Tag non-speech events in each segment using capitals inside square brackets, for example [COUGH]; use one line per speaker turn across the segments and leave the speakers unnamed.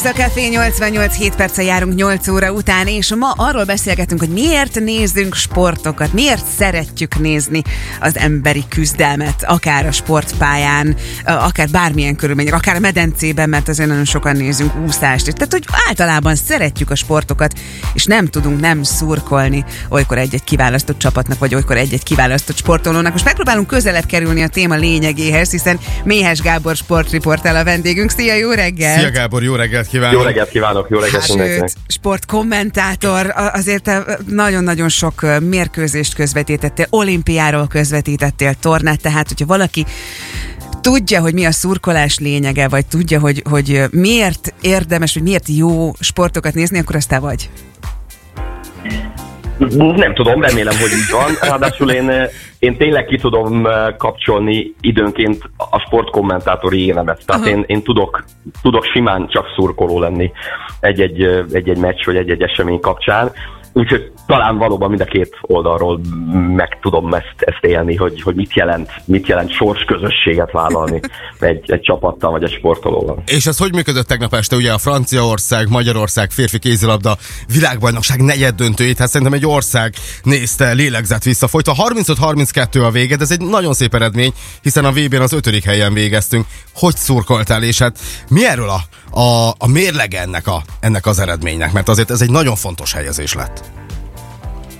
Ez a Café 88 7 perce járunk 8 óra után, és ma arról beszélgetünk, hogy miért nézzünk sportokat, miért szeretjük nézni az emberi küzdelmet, akár a sportpályán, akár bármilyen körülmények, akár a medencében, mert azért nagyon sokan nézünk úszást. Tehát, hogy általában szeretjük a sportokat, és nem tudunk nem szurkolni olykor egy-egy kiválasztott csapatnak, vagy olykor egy-egy kiválasztott sportolónak. Most megpróbálunk közelebb kerülni a téma lényegéhez, hiszen Méhes Gábor sportriportál a vendégünk. Szia, jó reggel!
Szia Gábor, jó reggelt kívánok!
Jó reggelt kívánok, jó reggelt hát, mindenkinek!
sportkommentátor, azért nagyon-nagyon sok mérkőzést közvetítettél, olimpiáról közvetítettél, tornát, tehát hogyha valaki tudja, hogy mi a szurkolás lényege, vagy tudja, hogy, hogy miért érdemes, vagy miért jó sportokat nézni, akkor azt te vagy.
Nem tudom, remélem, hogy így van. Ráadásul én, én tényleg ki tudom eh, kapcsolni időnként a sportkommentátori énemet. Tehát én, én tudok, tudok simán csak szurkoló lenni egy-egy, eh, egy-egy meccs vagy egy-egy esemény kapcsán. Úgyhogy talán valóban mind a két oldalról meg tudom ezt, ezt élni, hogy, hogy mit jelent, mit jelent sors közösséget vállalni [LAUGHS] egy, egy csapattal vagy egy sportolóval.
És ez hogy működött tegnap este? Ugye a Franciaország, Magyarország férfi kézilabda világbajnokság negyed döntőjét, hát szerintem egy ország nézte, lélegzett vissza. Folyta 35-32 a vége, de ez egy nagyon szép eredmény, hiszen a VB-n az ötödik helyen végeztünk. Hogy szurkoltál, és hát mi erről a, a, a mérleg ennek, a, ennek az eredménynek? Mert azért ez egy nagyon fontos helyezés lett.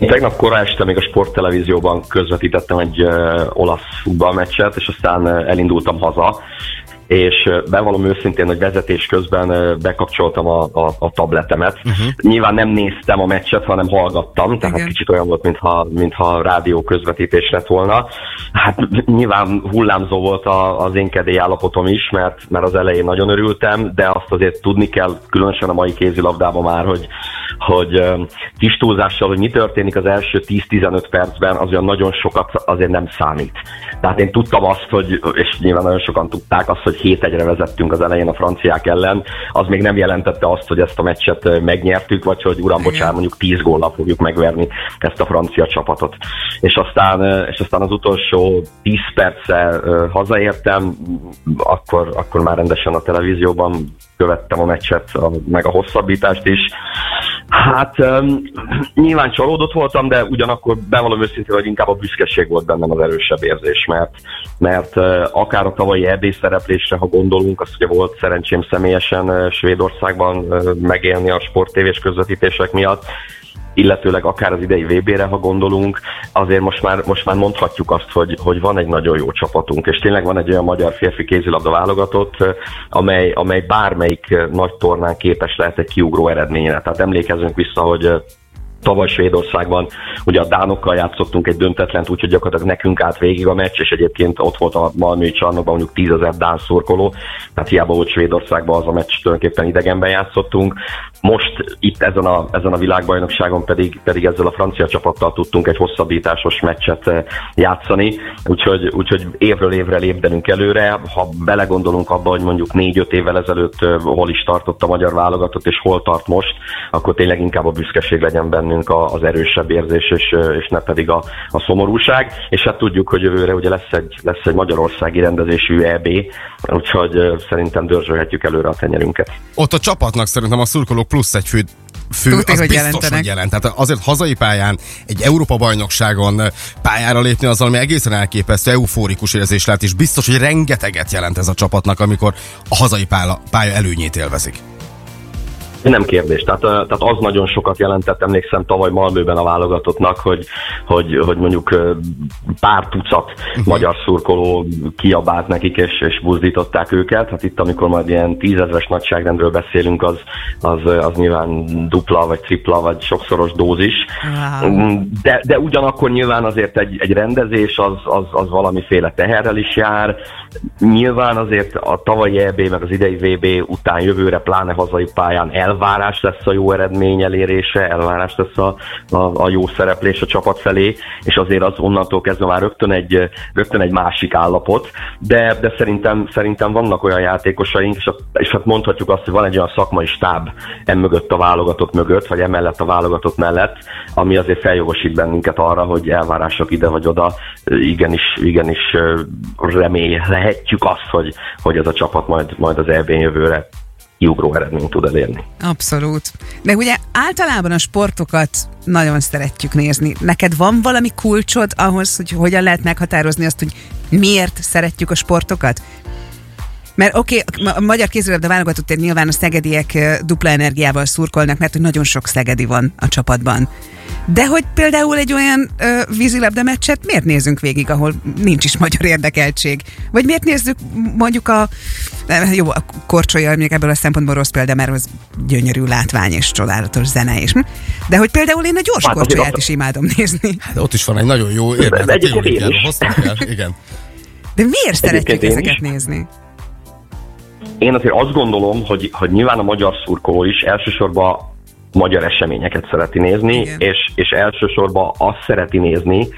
Tegnap kora este még a sporttelevízióban közvetítettem egy uh, olasz futballmeccset, és aztán uh, elindultam haza, és bevallom őszintén, hogy vezetés közben bekapcsoltam a, a, a tabletemet. Uh-huh. Nyilván nem néztem a meccset, hanem hallgattam, tehát Igen. kicsit olyan volt, mintha, mintha rádió közvetítés lett volna. Hát nyilván hullámzó volt a, az én állapotom is, mert, mert az elején nagyon örültem, de azt azért tudni kell, különösen a mai kézilabdában már, hogy, hogy kis túlzással, hogy mi történik az első 10-15 percben, az olyan nagyon sokat azért nem számít. Tehát én tudtam azt, hogy, és nyilván nagyon sokan tudták azt, hogy 7 egyre vezettünk az elején a franciák ellen, az még nem jelentette azt, hogy ezt a meccset megnyertük, vagy hogy uram, bocsánat, mondjuk 10 góllal fogjuk megverni ezt a francia csapatot. És aztán, és aztán az utolsó 10 perce hazaértem, akkor, akkor már rendesen a televízióban követtem a meccset, meg a hosszabbítást is. Hát um, nyilván csalódott voltam, de ugyanakkor bevallom őszintén, hogy inkább a büszkeség volt bennem az erősebb érzés, mert, mert uh, akár a tavalyi EB szereplésre, ha gondolunk, azt ugye volt szerencsém személyesen uh, Svédországban uh, megélni a sporttévés közvetítések miatt, illetőleg akár az idei VB-re, ha gondolunk, azért most már, most már mondhatjuk azt, hogy, hogy van egy nagyon jó csapatunk, és tényleg van egy olyan magyar férfi kézilabda válogatott, amely, amely bármelyik nagy tornán képes lehet egy kiugró eredményre. Tehát emlékezünk vissza, hogy tavaly Svédországban ugye a Dánokkal játszottunk egy döntetlent, úgyhogy gyakorlatilag nekünk állt végig a meccs, és egyébként ott volt a Malmöi csarnokban mondjuk tízezer Dán szurkoló, tehát hiába volt Svédországban az a meccs, tulajdonképpen idegenben játszottunk. Most itt ezen a, ezen a világbajnokságon pedig, pedig ezzel a francia csapattal tudtunk egy hosszabbításos meccset eh, játszani, úgyhogy, úgyhogy évről évre lépdenünk előre. Ha belegondolunk abba, hogy mondjuk négy-öt évvel ezelőtt eh, hol is tartott a magyar válogatott, és hol tart most, akkor tényleg inkább a büszkeség legyen bennünk az erősebb érzés, és, és ne pedig a, a szomorúság. És hát tudjuk, hogy jövőre ugye lesz egy, lesz egy magyarországi rendezésű EB, úgyhogy szerintem dörzsölhetjük előre a tenyerünket.
Ott a csapatnak szerintem a szurkolók plusz egy fő fő, Tudti, az hogy biztos, jelentenek. hogy jelent. Tehát azért hazai pályán, egy Európa-bajnokságon pályára lépni az, ami egészen elképesztő, eufórikus érzés lehet, és biztos, hogy rengeteget jelent ez a csapatnak, amikor a hazai pálya, pálya előnyét élvezik.
Nem kérdés. Tehát, tehát az nagyon sokat jelentett, emlékszem tavaly Malmőben a válogatottnak, hogy, hogy, hogy mondjuk pár tucat uh-huh. magyar szurkoló kiabált nekik, és, és buzdították őket. Hát itt, amikor majd ilyen tízezres nagyságrendről beszélünk, az, az, az nyilván dupla, vagy tripla, vagy sokszoros dózis. Wow. De, de ugyanakkor nyilván azért egy, egy rendezés az, az, az valamiféle teherrel is jár. Nyilván azért a tavalyi EB, meg az idei VB után jövőre, pláne hazai pályán el elvárás lesz a jó eredmény elérése, elvárás lesz a, a, a jó szereplés a csapat felé, és azért az onnantól kezdve már rögtön egy, rögtön egy másik állapot, de, de szerintem, szerintem vannak olyan játékosaink, és, és hát mondhatjuk azt, hogy van egy olyan szakmai stáb emögött a válogatott mögött, vagy emellett a válogatott mellett, ami azért feljogosít bennünket arra, hogy elvárások ide vagy oda, igenis, igenis remélhetjük azt, hogy, hogy ez a csapat majd, majd az EB jövőre kiugró eredményt tud elérni.
Abszolút. De ugye általában a sportokat nagyon szeretjük nézni. Neked van valami kulcsod ahhoz, hogy hogyan lehet meghatározni azt, hogy miért szeretjük a sportokat? Mert oké, okay, a magyar kézilabda válogatott nyilván a szegediek dupla energiával szurkolnak, mert hogy nagyon sok szegedi van a csapatban. De hogy például egy olyan ö, vízilabda meccset miért nézzünk végig, ahol nincs is magyar érdekeltség? Vagy miért nézzük mondjuk a, jó, a korcsolya még ebből a szempontból rossz példa, mert az gyönyörű látvány és csodálatos zene is. De hogy például én a gyors hát, korcsolyát is imádom nézni.
Hát ott is van egy nagyon jó érdekes.
Igen.
De miért szeretjük ezeket is? nézni?
Én azért azt gondolom, hogy, hogy nyilván a magyar szurkoló is elsősorban magyar eseményeket szereti nézni, és, és elsősorban azt szereti nézni,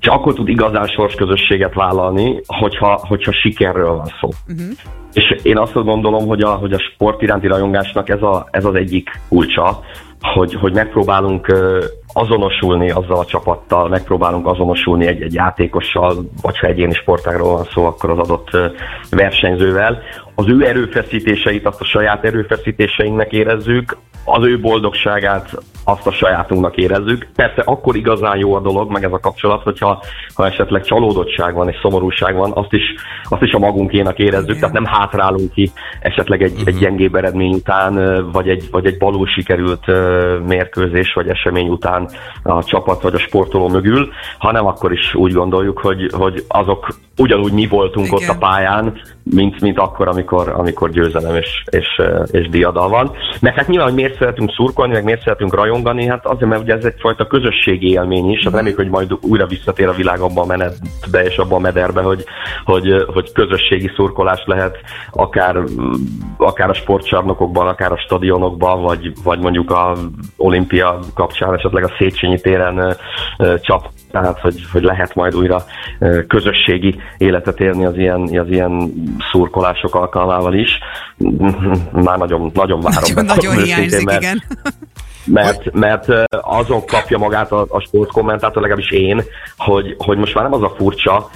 és akkor tud igazán sorsközösséget vállalni, hogyha, hogyha sikerről van szó. Uh-huh. És én azt gondolom, hogy a, hogy a sport iránti rajongásnak ez, a, ez az egyik kulcsa, hogy, hogy megpróbálunk azonosulni azzal a csapattal, megpróbálunk azonosulni egy-egy játékossal, vagy ha egyéni sportágról van szó, akkor az adott versenyzővel. Az ő erőfeszítéseit, azt a saját erőfeszítéseinknek érezzük, az ő boldogságát azt a sajátunknak érezzük. Persze akkor igazán jó a dolog, meg ez a kapcsolat, hogyha ha esetleg csalódottság van és szomorúság van, azt is, azt is a magunkénak érezzük, Igen. tehát nem hátrálunk ki esetleg egy, uh-huh. egy mhm. gyengébb eredmény után, vagy egy, vagy egy balul sikerült mérkőzés vagy esemény után a csapat vagy a sportoló mögül, hanem akkor is úgy gondoljuk, hogy, hogy azok ugyanúgy mi voltunk Igen. ott a pályán, mint, mint akkor, amikor, amikor győzelem és, és, és diadal van. Mert hát nyilván, hogy miért szeretünk szurkolni, meg miért szeretünk rajongani, hát azért, mert ugye ez egyfajta közösségi élmény is, hát reméljük, hogy majd újra visszatér a világ abba a menetbe és abba a mederbe, hogy, hogy, hogy közösségi szurkolás lehet akár, akár a sportcsarnokokban, akár a stadionokban, vagy, vagy mondjuk a olimpia kapcsán esetleg a Széchenyi téren csap tehát hogy, hogy lehet majd újra közösségi életet érni az ilyen, az ilyen szurkolások alkalmával is. Már nagyon, nagyon várom.
Nagyon, nagyon hiányzik, mert, igen.
Mert, mert azon kapja magát a, a sportkommentátor, legalábbis én, hogy, hogy most már nem az a furcsa,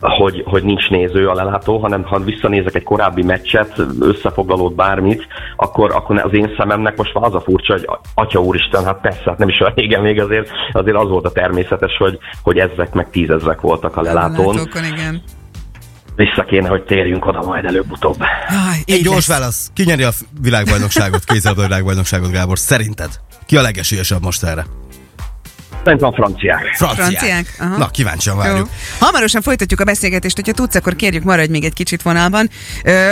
hogy, hogy nincs néző a lelátó, hanem ha visszanézek egy korábbi meccset, összefoglalót bármit, akkor, akkor az én szememnek most már az a furcsa, hogy atya úristen, hát persze, hát nem is olyan régen még azért, azért az volt a természetes, hogy, hogy ezek meg tízezrek voltak a lelátón. A igen. Vissza kéne, hogy térjünk oda majd előbb-utóbb.
Egy gyors válasz. Ki nyeri a világbajnokságot, kézzelből világbajnokságot, Gábor? Szerinted? Ki a legesélyesebb most erre?
Szerintem franciák.
Franciák. franciák? Aha. Na, kíváncsian várjuk.
Jó. Hamarosan folytatjuk a beszélgetést, hogyha tudsz, akkor kérjük maradj még egy kicsit vonalban.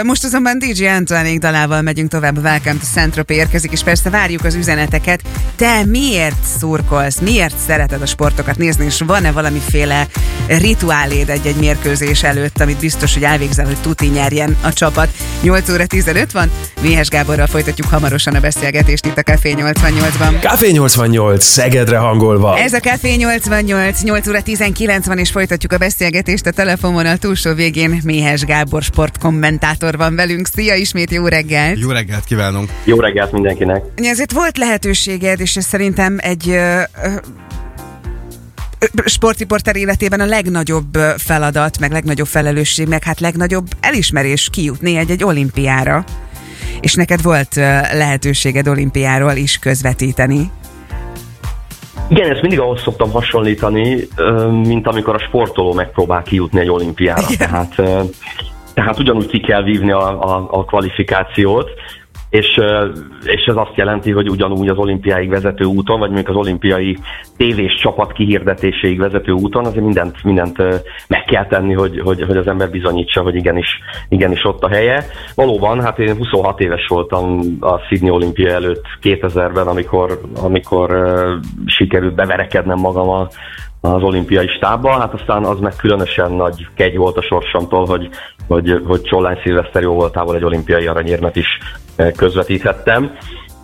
Most azonban DJ Antoine dalával megyünk tovább, Welcome to saint érkezik, és persze várjuk az üzeneteket. Te miért szurkolsz, miért szereted a sportokat nézni, és van-e valamiféle rituáléd egy-egy mérkőzés előtt, amit biztos, hogy elvégzel, hogy tuti nyerjen a csapat. 8 óra 15 van, Mihes Gáborral folytatjuk hamarosan a beszélgetést itt a Café 88-ban.
Café 88, Szegedre hangolva.
Ez a Café 88, 8 óra 19 van, és folytatjuk a beszélgetést a telefonon a túlsó végén. Méhes Gábor sportkommentátor van velünk. Szia ismét, jó reggelt!
Jó reggelt kívánunk!
Jó reggelt mindenkinek!
Ezért volt lehetőséged, és ez szerintem egy ö, ö, sportriporter életében a legnagyobb feladat, meg legnagyobb felelősség, meg hát legnagyobb elismerés kijutni egy-egy olimpiára. És neked volt lehetőséged olimpiáról is közvetíteni.
Igen, ezt mindig ahhoz szoktam hasonlítani, mint amikor a sportoló megpróbál kijutni egy olimpiára. Igen. Tehát, tehát ugyanúgy ki kell vívni a, a, a kvalifikációt, és, és ez azt jelenti, hogy ugyanúgy az olimpiáig vezető úton, vagy mondjuk az olimpiai tévés csapat kihirdetéséig vezető úton, azért mindent, mindent meg kell tenni, hogy, hogy, hogy az ember bizonyítsa, hogy igenis, igenis ott a helye. Valóban, hát én 26 éves voltam a Sydney olimpia előtt 2000-ben, amikor, amikor sikerült beverekednem magam a, az olimpiai stábba, hát aztán az meg különösen nagy kegy volt a sorsomtól, hogy, hogy, hogy Csollány Szilveszter jó voltából egy olimpiai aranyérmet is közvetíthettem.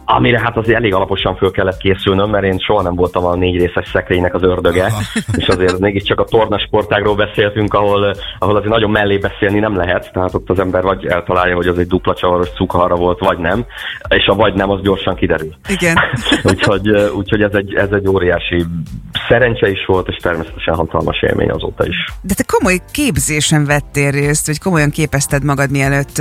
Amire hát azért elég alaposan föl kellett készülnöm, mert én soha nem voltam a négy részes szekrénynek az ördöge, Aha. és azért mégiscsak a tornasportágról beszéltünk, ahol, ahol azért nagyon mellé beszélni nem lehet, tehát ott az ember vagy eltalálja, hogy az egy dupla csavaros cukharra volt, vagy nem, és a vagy nem, az gyorsan kiderül.
Igen. [LAUGHS]
úgyhogy, úgyhogy ez, egy, ez egy óriási szerencse is volt, és természetesen hatalmas élmény azóta is.
De te komoly képzésen vettél részt, vagy komolyan képezted magad, mielőtt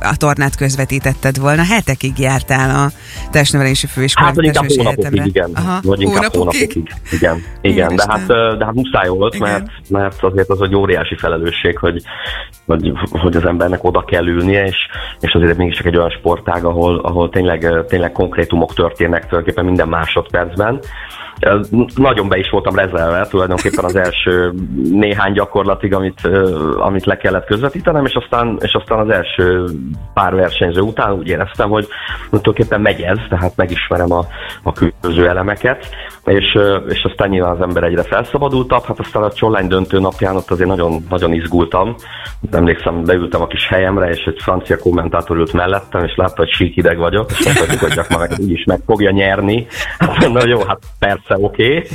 a tornát közvetítetted volna. Hetekig jártál a testnevelési főiskolán.
Hát, inkább hónapokig, igen. Aha, vagy inkább hónapokig. hónapokig. Igen, igen. de hát, de hát muszáj volt, mert, mert azért az egy óriási felelősség, hogy, hogy, hogy az embernek oda kell ülnie, és, és azért mégis csak egy olyan sportág, ahol, ahol tényleg, tényleg konkrétumok történnek tulajdonképpen minden másodpercben, nagyon be is voltam rezelve tulajdonképpen az első néhány gyakorlatig, amit, amit le kellett közvetítenem, és aztán, és aztán az első pár versenyző után úgy éreztem, hogy tulajdonképpen megy ez, tehát megismerem a, a különböző elemeket, és, és aztán nyilván az ember egyre felszabadultabb, hát aztán a Csollány döntő napján ott azért nagyon, nagyon izgultam. Emlékszem, beültem a kis helyemre, és egy francia kommentátor ült mellettem, és látta, hogy sík ideg vagyok, és mondta, hogy nyugodjak már meg, úgyis meg fogja nyerni. Hát na jó, hát persze, oké. Okay.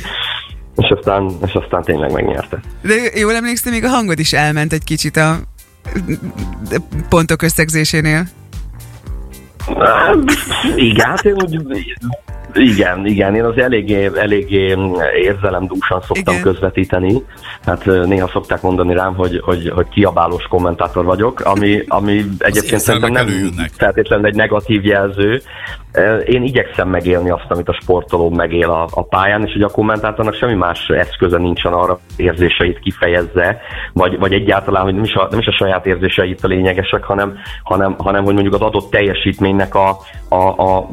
És aztán, és aztán tényleg megnyerte.
De jól emlékszem, még a hangod is elment egy kicsit a pontok összegzésénél.
Igen, hát én úgy igen, igen, én az eléggé, eléggé érzelemdúsan szoktam igen. közvetíteni. Hát néha szokták mondani rám, hogy, hogy, hogy kiabálós kommentátor vagyok, ami, ami egyébként szerintem nem feltétlenül egy negatív jelző. Én igyekszem megélni azt, amit a sportoló megél a, a pályán, és hogy a kommentátornak semmi más eszköze nincsen arra, érzéseit kifejezze, vagy, vagy egyáltalán, hogy nem is, a, nem is a saját érzéseit a lényegesek, hanem, hanem, hanem hogy mondjuk az adott teljesítménynek a, a, a,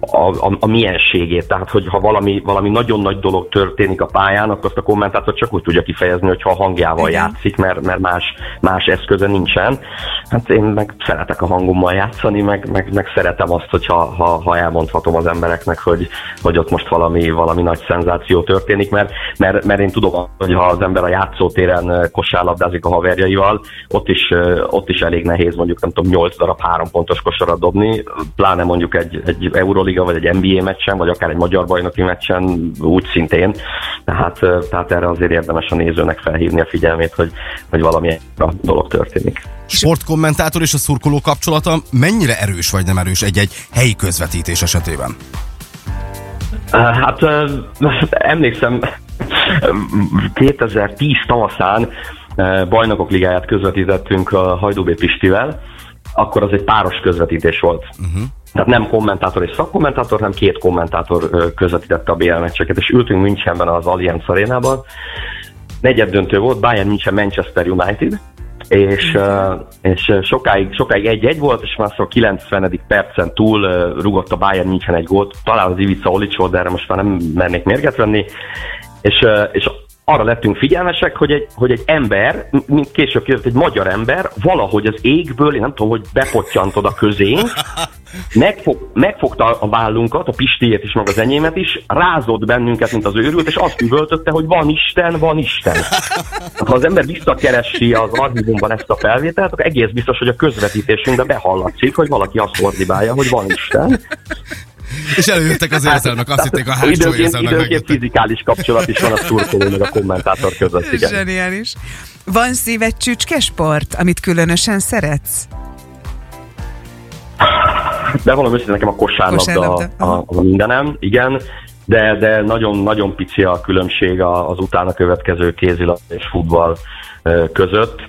a, a, a milyen jelenségét. Tehát, hogy ha valami, valami nagyon nagy dolog történik a pályán, akkor azt a kommentátor csak úgy tudja kifejezni, hogyha a hangjával Igen. játszik, mert, mert más, más eszköze nincsen. Hát én meg szeretek a hangommal játszani, meg, meg, meg szeretem azt, hogyha ha, ha elmondhatom az embereknek, hogy, hogy ott most valami, valami nagy szenzáció történik, mert, mert, mert én tudom, hogy ha az ember a játszótéren kosárlabdázik a haverjaival, ott is, ott is elég nehéz mondjuk nem tudom, 8 darab három pontos kosarat dobni, pláne mondjuk egy, egy Euroliga vagy egy NBA meccsen, vagy akár egy magyar bajnoki meccsen úgy szintén. Tehát, tehát erre azért érdemes a nézőnek felhívni a figyelmét, hogy, hogy valami a dolog történik.
Sportkommentátor és a szurkoló kapcsolata mennyire erős vagy nem erős egy-egy helyi közvetítés esetében?
Hát emlékszem, 2010 tavaszán bajnokok ligáját közvetítettünk a Hajdúbé Pistivel, akkor az egy páros közvetítés volt. Uh-huh. Tehát nem kommentátor és szakkommentátor, hanem két kommentátor közvetítette a BL meccseket, és ültünk Münchenben az Allianz arénában. Negyed döntő volt, Bayern München Manchester United, és, és sokáig, sokáig egy-egy volt, és már a 90. percen túl rugott a Bayern München egy gólt, talán az Ivica Olicsó, de erre most már nem mernék mérget venni, és, és arra lettünk figyelmesek, hogy egy, hogy egy ember, mint később kérdezett, egy magyar ember valahogy az égből, én nem tudom, hogy bepottyantod a közénk, [LAUGHS] megfog, megfogta a vállunkat, a Pistiét is, meg az enyémet is, rázott bennünket, mint az őrült, és azt üvöltötte, hogy van Isten, van Isten. Ha az ember visszakeresi az archívumban ezt a felvételt, akkor egész biztos, hogy a közvetítésünkben behallatszik, hogy valaki azt ordibálja, hogy van Isten.
És előjöttek az érzelmek, azt hitték a hátsó időként, érzelmek.
Időnként fizikális kapcsolat is van a szurkoló meg a kommentátor között. Igen.
Zseniális. Van szíved csücskesport, amit különösen szeretsz?
De valami őszintén nekem a kosárlabda a, a, a mindenem, igen, de, de nagyon, nagyon pici a különbség az utána következő kézilabda és futball között.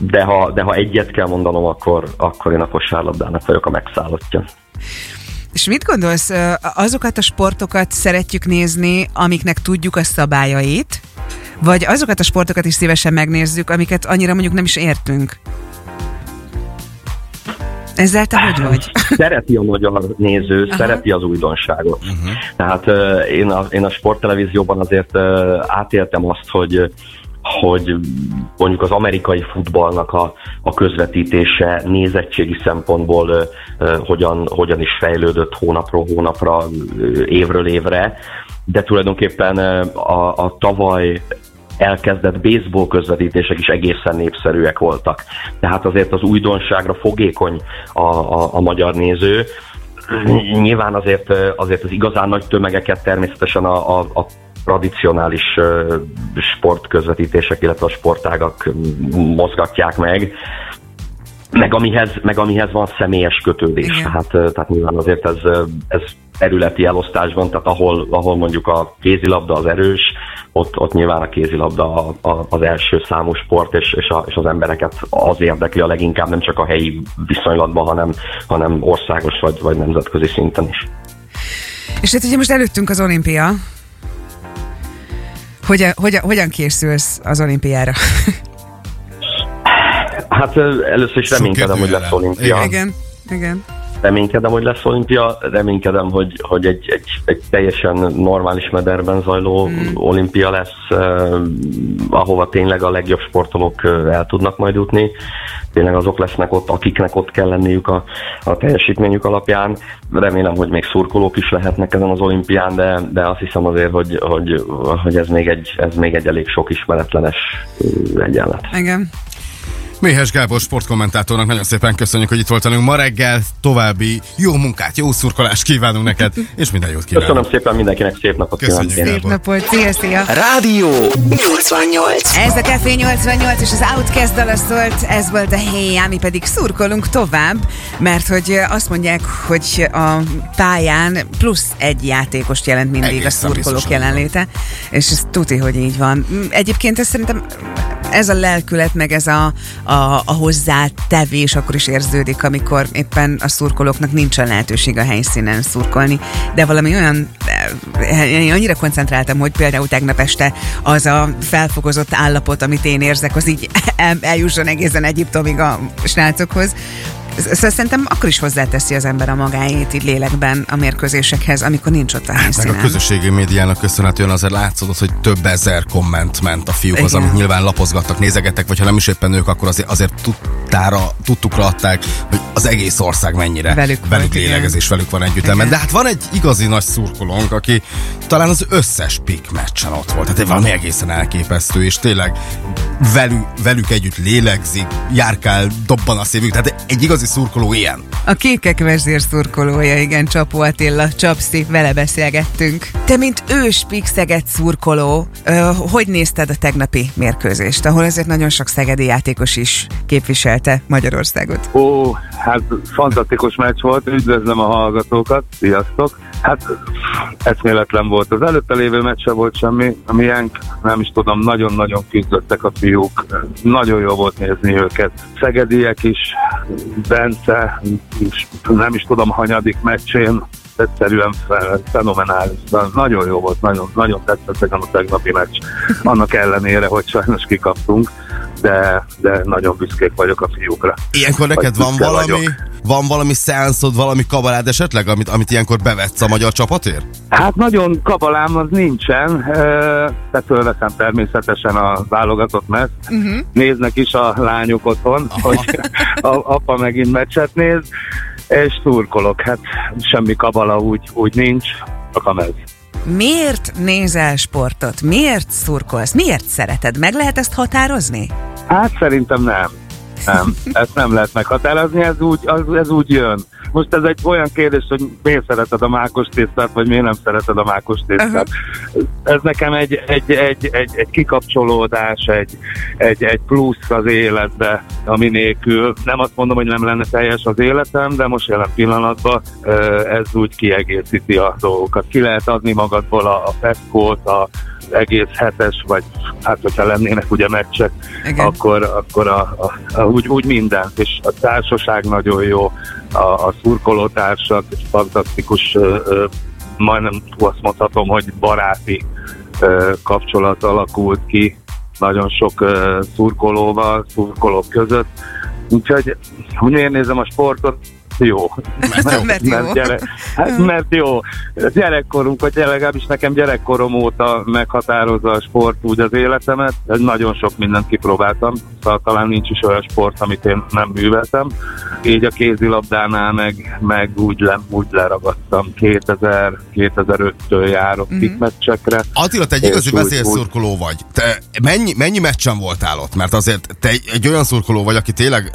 De ha, de ha egyet kell mondanom, akkor, akkor én a kosárlabdának vagyok a megszállottja.
És mit gondolsz, azokat a sportokat szeretjük nézni, amiknek tudjuk a szabályait, vagy azokat a sportokat is szívesen megnézzük, amiket annyira mondjuk nem is értünk? Ezzel te hogy vagy? [LAUGHS]
Szereti a magyar néző, Aha. szereti az újdonságot. Uh-huh. Tehát uh, én, a, én a sporttelevízióban azért uh, átéltem azt, hogy hogy mondjuk az amerikai futballnak a, a közvetítése nézettségi szempontból uh, hogyan, hogyan is fejlődött hónapról hónapra, évről évre, de tulajdonképpen a, a tavaly elkezdett baseball közvetítések is egészen népszerűek voltak. Tehát azért az újdonságra fogékony a, a, a magyar néző. Nyilván azért, azért az igazán nagy tömegeket természetesen a, a, a tradicionális sportközvetítések, illetve a sportágak mozgatják meg, meg amihez, meg amihez van személyes kötődés. Tehát, tehát nyilván azért ez, ez területi elosztásban, tehát ahol, ahol mondjuk a kézilabda az erős, ott, ott nyilván a kézilabda a, a, az első számú sport, és, és, a, és az embereket az érdekli a leginkább, nem csak a helyi viszonylatban, hanem, hanem országos vagy, vagy nemzetközi szinten is.
És hát ugye most előttünk az olimpia. Hogyan, hogyan, hogyan készülsz az olimpiára?
Hát először is reménykedem, hogy lesz olimpia.
Igen, igen
reménykedem, hogy lesz olimpia, reménykedem, hogy, hogy egy, egy, egy teljesen normális mederben zajló mm. olimpia lesz, eh, ahova tényleg a legjobb sportolók el tudnak majd jutni. Tényleg azok lesznek ott, akiknek ott kell lenniük a, a teljesítményük alapján. Remélem, hogy még szurkolók is lehetnek ezen az olimpián, de, de azt hiszem azért, hogy, hogy, hogy ez, még egy, ez még egy elég sok ismeretlenes egyenlet.
Igen.
Méhes Gábor sportkommentátornak nagyon szépen köszönjük, hogy itt voltunk ma reggel. További jó munkát, jó szurkolást kívánunk neked, [LAUGHS] és minden jót kívánunk.
Köszönöm szépen mindenkinek, szép napot
Köszönjük,
kívánok.
Szép napot, szia, szia!
Rádió 88.
Ez a Café 88 és az Outcast dala szólt, ez volt a hely, ami pedig szurkolunk tovább, mert hogy azt mondják, hogy a pályán plusz egy játékost jelent mindig
Egészen
a szurkolók jelenléte, és ez tuti, hogy így van. Egyébként ez szerintem ez a lelkület, meg ez a, a, a hozzátevés akkor is érződik, amikor éppen a szurkolóknak nincsen lehetőség a helyszínen szurkolni, de valami olyan, eh, én annyira koncentráltam, hogy például tegnap este az a felfogozott állapot, amit én érzek, az így [LAUGHS] el, eljusson egészen Egyiptomig a srácokhoz. Szóval szerintem akkor is hozzáteszi az ember a magáét így lélekben a mérkőzésekhez, amikor nincs ott a
Meg
helyszínen.
a közösségi médiának köszönhetően azért látszott, hogy több ezer komment ment a fiúkhoz,
Igen.
amit nyilván lapozgattak, nézegettek, vagy ha nem is éppen ők, akkor azért, azért tudtára, tudtukra adták, hogy az egész ország mennyire
Velük
velük
volt,
lélegez
igen.
és velük van együtt.
Igen.
De hát van egy igazi nagy szurkolónk, aki talán az összes pik meccsen ott volt. Tehát valami egészen elképesztő, és tényleg velük, velük együtt lélegzik, járkál, dobban a szívük. Tehát egy igazi szurkoló ilyen.
A kékek vezér szurkolója, igen, Csapó Attila, Csapszi, vele beszélgettünk. Te, mint ős Pixeget szurkoló, ö, hogy nézted a tegnapi mérkőzést, ahol azért nagyon sok szegedi játékos is képviselte Magyarországot?
Ó, hát fantasztikus meccs volt, üdvözlöm a hallgatókat, sziasztok! Hát eszméletlen volt. Az előtte lévő meccs se volt semmi, a miénk, nem is tudom, nagyon-nagyon küzdöttek a fiúk, nagyon jó volt nézni őket. Szegediek is, Bence, is, nem is tudom, hanyadik meccsén, egyszerűen fe- fenomenális. Nagyon jó volt, nagyon, nagyon tetszett nekem a tegnapi meccs. Annak ellenére, hogy sajnos kikaptunk, de, de nagyon büszkék vagyok a fiúkra.
Ilyenkor neked van valami,
vagyok.
van valami szeánszod, valami kabalád esetleg, amit, amit ilyenkor bevetsz a magyar csapatért?
Hát nagyon kabalám az nincsen, de fölveszem természetesen a válogatott meszt. Uh-huh. Néznek is a lányok otthon, Aha. hogy a, apa megint meccset néz, és szurkolok. Hát semmi kabala úgy, úgy nincs, csak a mez.
Miért nézel sportot? Miért szurkolsz? Miért szereted? Meg lehet ezt határozni?
Hát szerintem nem. Nem, ezt nem lehet meghatározni, ez úgy, az, ez úgy jön. Most ez egy olyan kérdés, hogy miért szereted a mákos tésztát, vagy miért nem szereted a mákos tésztát. Ez nekem egy, egy, egy, egy, egy kikapcsolódás, egy, egy, egy plusz az életbe, ami nélkül. Nem azt mondom, hogy nem lenne teljes az életem, de most jelen pillanatban ez úgy kiegészíti a dolgokat. Ki lehet adni magadból a, a feszkót, a, egész hetes, vagy hát hogyha lennének ugye meccsek,
Igen.
akkor, akkor a, a, a, úgy, úgy mindent, és a társaság nagyon jó, a, a szurkolótársak, fantasztikus, ö, ö, majdnem azt mondhatom, hogy baráti ö, kapcsolat alakult ki nagyon sok ö, szurkolóval, szurkolók között. Úgyhogy, hogy miért nézem a sportot, jó.
Mert jó.
Mert jó.
Mert, gyere, hát, mert jó. Gyerekkorunk, vagy legalábbis nekem gyerekkorom óta meghatározza a sport úgy az életemet. Nagyon sok mindent kipróbáltam, szóval talán nincs is olyan sport, amit én nem műveltem. Így a kézilabdánál meg, meg úgy, le, úgy leragadtam. 2000, 2005-től járok mm-hmm. meccsekre.
Attila, te egy igazi vezérszurkoló vagy. Te mennyi, mennyi meccsen voltál ott? Mert azért te egy, olyan szurkoló vagy, aki tényleg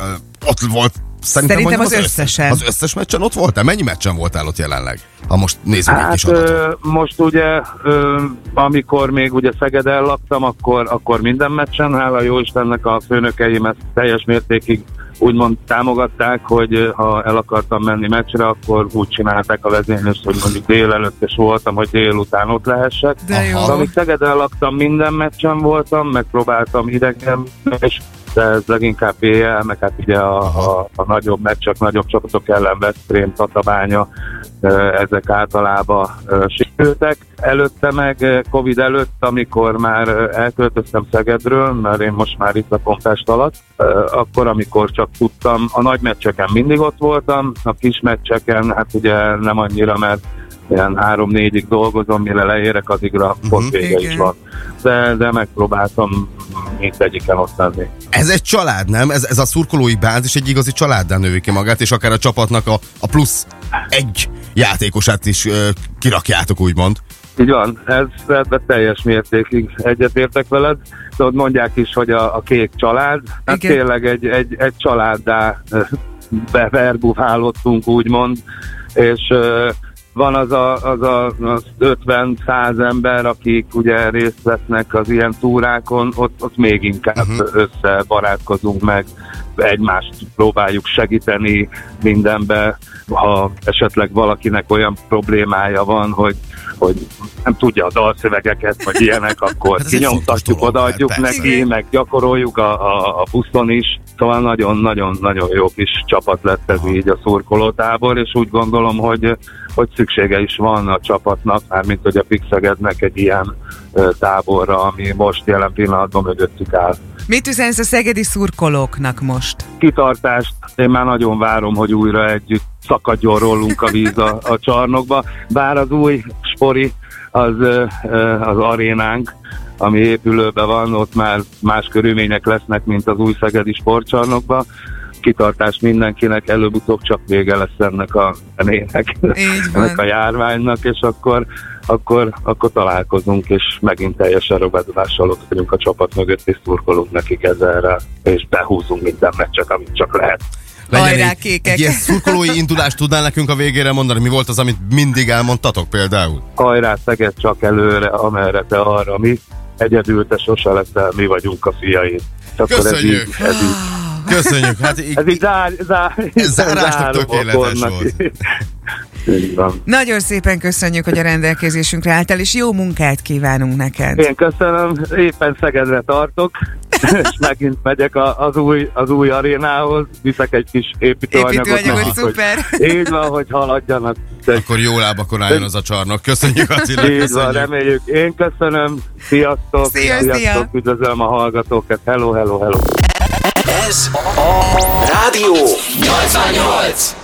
ott volt Szerintem,
Szerintem
majdnem
az összesen.
Az összes meccsen ott voltál? Mennyi meccsen voltál ott jelenleg? Ha most nézzük egy
Hát
kis adatot.
ö, most ugye, ö, amikor még ugye Szegeden laktam, akkor, akkor minden meccsen, hála jó Istennek a főnökeim ezt teljes mértékig úgymond támogatták, hogy ha el akartam menni meccsre, akkor úgy csinálták a vezénylést, hogy mondjuk délelőtt és voltam, hogy délután ott lehessek.
De jó.
Amíg Szegeden laktam, minden meccsen voltam, megpróbáltam idegen, és de ez leginkább BL, meg hát ugye a, a, a nagyobb meccsek, nagyobb csapatok ellen Veszprém, Tatabánya, ezek általában sikerültek. Előtte meg Covid előtt, amikor már elköltöztem Szegedről, mert én most már itt lakom Pest alatt, akkor, amikor csak tudtam, a nagy meccseken mindig ott voltam, a kis meccseken, hát ugye nem annyira, mert ilyen három-négyig dolgozom, mire leérek, addigra pont vége
Igen.
is van. De, de megpróbáltam mindegyiken ott lenni.
Ez egy család, nem? Ez, ez a szurkolói bázis egy igazi családdá növi ki magát, és akár a csapatnak a, a plusz egy játékosát is ö, kirakjátok, úgymond.
Így van, ez ebben teljes mértékig egyetértek veled. Tudod, mondják is, hogy a, a kék család, hát
Igen.
tényleg egy, egy, egy családdá beverbuválottunk, úgymond, és ö, van az a, az a az 50-100 ember, akik ugye részt vesznek az ilyen túrákon, ott, ott még inkább uh-huh. összebarátkozunk meg, egymást próbáljuk segíteni mindenbe, ha esetleg valakinek olyan problémája van, hogy hogy nem tudja a dalszövegeket, vagy ilyenek, [LAUGHS] akkor
Hát
kinyomtatjuk, odaadjuk
persze.
neki, meg gyakoroljuk a, a, a buszon is. Szóval nagyon-nagyon-nagyon jó kis csapat lett ez így a szurkolótábor, és úgy gondolom, hogy, hogy szüksége is van a csapatnak, mármint hogy a Pixegednek egy ilyen táborra, ami most jelen pillanatban mögöttük áll.
Mit üzensz a szegedi szurkolóknak most?
kitartást. Én már nagyon várom, hogy újra együtt szakadjon rólunk a víz a, a csarnokba. Bár az új spori, az, az arénánk, ami épülőben van, ott már más körülmények lesznek, mint az új szegedi sportcsarnokban. Kitartás mindenkinek, előbb-utóbb csak vége lesz ennek a zenének,
van.
ennek a járványnak, és akkor, akkor, akkor találkozunk, és megint teljesen rovadulással ott vagyunk a csapat mögött, és szurkolunk nekik ezerrel, és behúzunk minden meccset, amit csak lehet.
Hajrá,
egy,
kékek!
egy ilyen szurkolói indulást tudnál nekünk a végére mondani? Mi volt az, amit mindig elmondtatok például?
Hajrá, Szeged csak előre, amerre te arra mi, egyedül te sose leszel, mi vagyunk a fiaid. Akkor ez
Köszönjük.
így, ez így,
Köszönjük, hát így,
ez így zár, zár,
zárásnak tökéletes volt.
Van.
Nagyon szépen köszönjük, hogy a rendelkezésünkre álltál, és jó munkát kívánunk neked.
Én köszönöm, éppen Szegedre tartok, [LAUGHS] és megint megyek a, az, új, az új arénához, viszek egy kis építőanyagot.
Építőanyagot,
nekik, hogy
szuper.
Így van, hogy haladjanak. De
akkor jó lábakon álljon az a csarnok. Köszönjük, Attila,
így van,
köszönjük.
reméljük. Én köszönöm, sziasztok,
Szia,
sziasztok,
szia.
üdvözlöm a hallgatókat, hello, hello, hello.
Ez a Rádió 88.